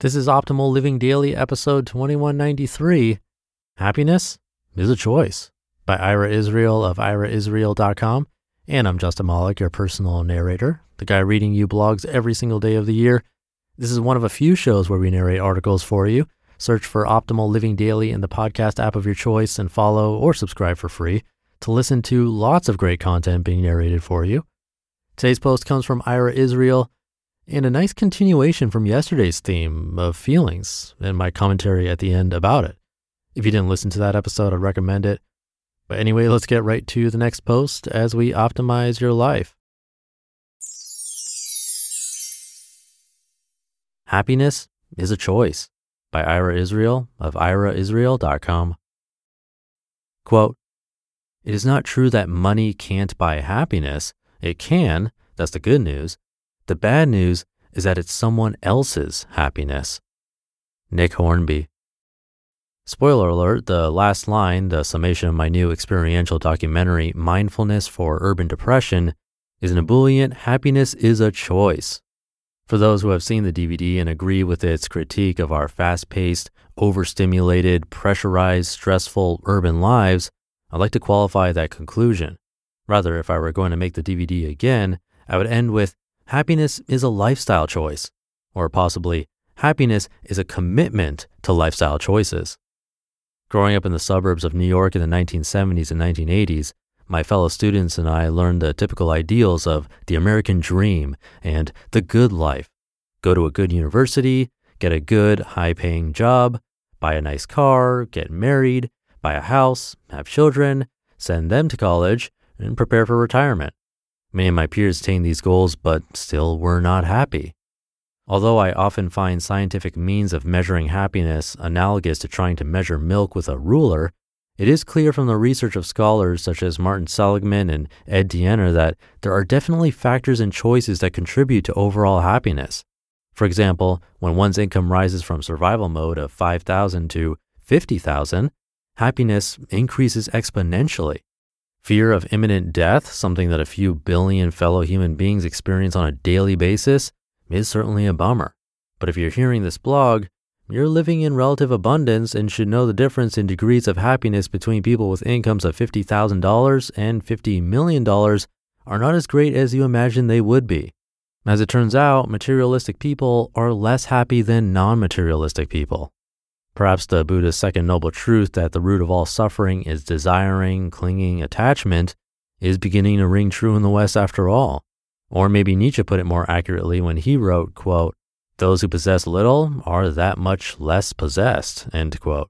This is Optimal Living Daily, episode 2193. Happiness is a choice by Ira Israel of iraisrael.com. And I'm Justin Malik, your personal narrator, the guy reading you blogs every single day of the year. This is one of a few shows where we narrate articles for you. Search for Optimal Living Daily in the podcast app of your choice and follow or subscribe for free to listen to lots of great content being narrated for you. Today's post comes from Ira Israel and a nice continuation from yesterday's theme of feelings and my commentary at the end about it. If you didn't listen to that episode, I'd recommend it. But anyway, let's get right to the next post as we optimize your life. Happiness is a choice by Ira Israel of iraisrael.com. Quote, It is not true that money can't buy happiness. It can. That's the good news. The bad news is that it's someone else's happiness. Nick Hornby. Spoiler alert the last line, the summation of my new experiential documentary, Mindfulness for Urban Depression, is an ebullient happiness is a choice. For those who have seen the DVD and agree with its critique of our fast paced, overstimulated, pressurized, stressful urban lives, I'd like to qualify that conclusion. Rather, if I were going to make the DVD again, I would end with happiness is a lifestyle choice, or possibly happiness is a commitment to lifestyle choices. Growing up in the suburbs of New York in the 1970s and 1980s, my fellow students and I learned the typical ideals of the American dream and the good life. Go to a good university, get a good, high paying job, buy a nice car, get married, buy a house, have children, send them to college, and prepare for retirement. Many of my peers attained these goals, but still were not happy. Although I often find scientific means of measuring happiness analogous to trying to measure milk with a ruler, it is clear from the research of scholars such as Martin Seligman and Ed Diener that there are definitely factors and choices that contribute to overall happiness. For example, when one's income rises from survival mode of 5,000 to 50,000, happiness increases exponentially. Fear of imminent death, something that a few billion fellow human beings experience on a daily basis, is certainly a bummer. But if you're hearing this blog, you're living in relative abundance and should know the difference in degrees of happiness between people with incomes of $50,000 and $50 million are not as great as you imagine they would be. As it turns out, materialistic people are less happy than non materialistic people. Perhaps the Buddha's second noble truth that the root of all suffering is desiring, clinging, attachment is beginning to ring true in the West after all. Or maybe Nietzsche put it more accurately when he wrote, quote, those who possess little are that much less possessed, end quote.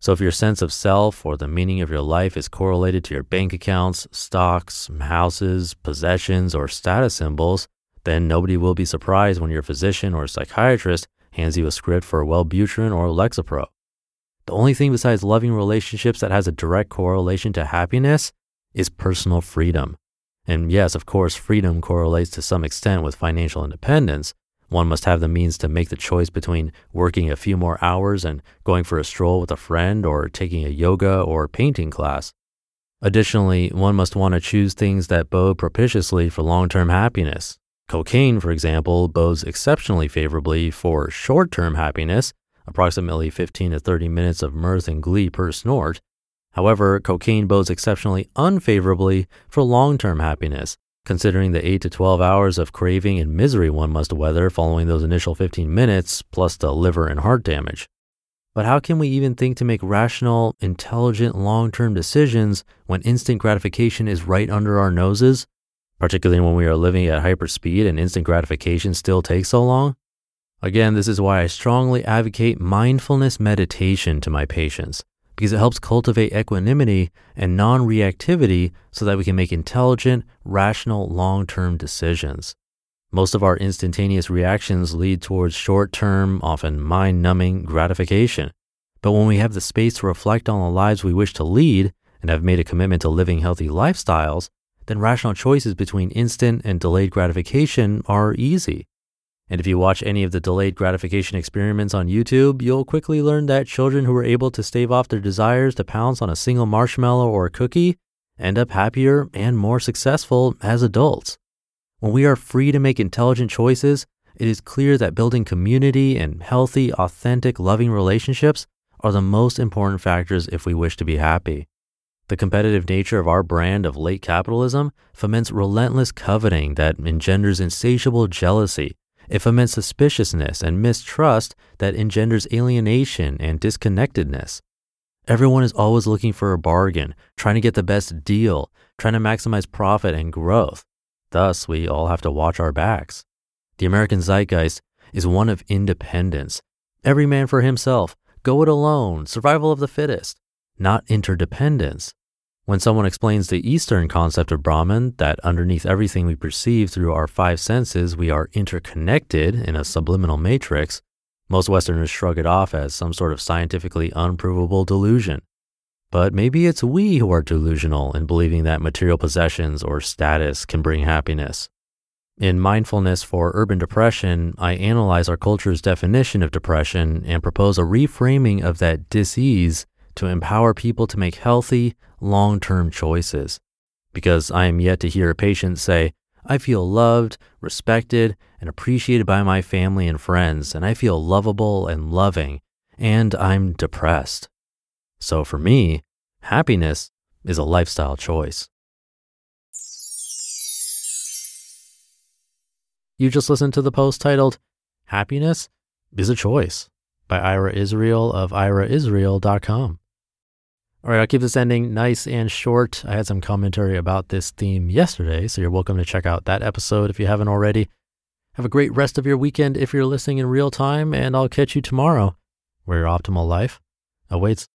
So if your sense of self or the meaning of your life is correlated to your bank accounts, stocks, houses, possessions, or status symbols, then nobody will be surprised when your physician or psychiatrist hands you a script for Wellbutrin or Lexapro. The only thing besides loving relationships that has a direct correlation to happiness is personal freedom. And yes, of course, freedom correlates to some extent with financial independence. One must have the means to make the choice between working a few more hours and going for a stroll with a friend or taking a yoga or painting class. Additionally, one must want to choose things that bode propitiously for long term happiness. Cocaine, for example, bodes exceptionally favorably for short term happiness, approximately 15 to 30 minutes of mirth and glee per snort. However, cocaine bodes exceptionally unfavorably for long term happiness, considering the 8 to 12 hours of craving and misery one must weather following those initial 15 minutes, plus the liver and heart damage. But how can we even think to make rational, intelligent, long term decisions when instant gratification is right under our noses? Particularly when we are living at hyperspeed and instant gratification still takes so long? Again, this is why I strongly advocate mindfulness meditation to my patients because it helps cultivate equanimity and non reactivity so that we can make intelligent, rational, long term decisions. Most of our instantaneous reactions lead towards short term, often mind numbing gratification. But when we have the space to reflect on the lives we wish to lead and have made a commitment to living healthy lifestyles, then rational choices between instant and delayed gratification are easy. And if you watch any of the delayed gratification experiments on YouTube, you'll quickly learn that children who were able to stave off their desires to pounce on a single marshmallow or cookie end up happier and more successful as adults. When we are free to make intelligent choices, it is clear that building community and healthy, authentic, loving relationships are the most important factors if we wish to be happy. The competitive nature of our brand of late capitalism foments relentless coveting that engenders insatiable jealousy it foments suspiciousness and mistrust that engenders alienation and disconnectedness. Everyone is always looking for a bargain, trying to get the best deal, trying to maximize profit and growth. Thus, we all have to watch our backs. The American zeitgeist is one of independence. Every man for himself, go it alone, survival of the fittest, not interdependence. When someone explains the Eastern concept of Brahman, that underneath everything we perceive through our five senses, we are interconnected in a subliminal matrix, most Westerners shrug it off as some sort of scientifically unprovable delusion. But maybe it's we who are delusional in believing that material possessions or status can bring happiness. In Mindfulness for Urban Depression, I analyze our culture's definition of depression and propose a reframing of that disease to empower people to make healthy, long term choices. Because I am yet to hear a patient say, I feel loved, respected, and appreciated by my family and friends, and I feel lovable and loving, and I'm depressed. So for me, happiness is a lifestyle choice. You just listened to the post titled Happiness is a Choice by Ira Israel of iraisrael.com. All right, I'll keep this ending nice and short. I had some commentary about this theme yesterday, so you're welcome to check out that episode if you haven't already. Have a great rest of your weekend if you're listening in real time, and I'll catch you tomorrow where your optimal life awaits.